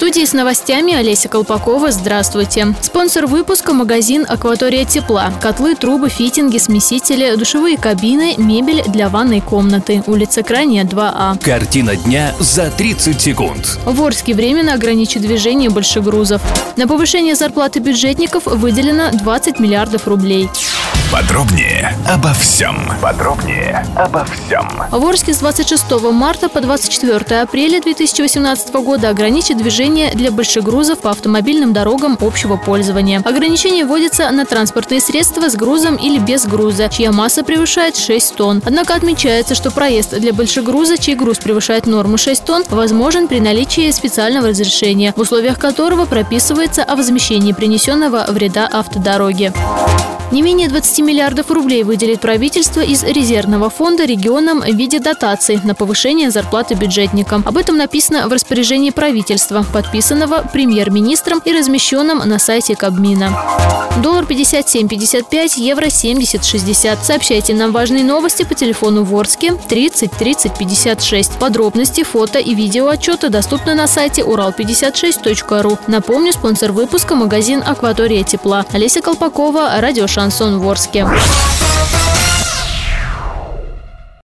Студии с новостями Олеся Колпакова. Здравствуйте. Спонсор выпуска – магазин «Акватория тепла». Котлы, трубы, фитинги, смесители, душевые кабины, мебель для ванной комнаты. Улица Крайняя, 2А. Картина дня за 30 секунд. В Орске временно ограничит движение большегрузов. На повышение зарплаты бюджетников выделено 20 миллиардов рублей. Подробнее обо всем. Подробнее обо всем. В Орске с 26 марта по 24 апреля 2018 года ограничит движение для большегрузов по автомобильным дорогам общего пользования. Ограничение вводится на транспортные средства с грузом или без груза, чья масса превышает 6 тонн. Однако отмечается, что проезд для большегруза, чей груз превышает норму 6 тонн, возможен при наличии специального разрешения, в условиях которого прописывается о возмещении принесенного вреда автодороге. Не менее 20 миллиардов рублей выделит правительство из резервного фонда регионам в виде дотаций на повышение зарплаты бюджетникам. Об этом написано в распоряжении правительства, подписанного премьер-министром и размещенном на сайте Кабмина. Доллар 57.55, евро 70.60. Сообщайте нам важные новости по телефону Ворске 30 30 56. Подробности, фото и видео отчета доступны на сайте урал56.ру. Напомню, спонсор выпуска – магазин «Акватория тепла». Олеся Колпакова, радио «Шансон Ворске».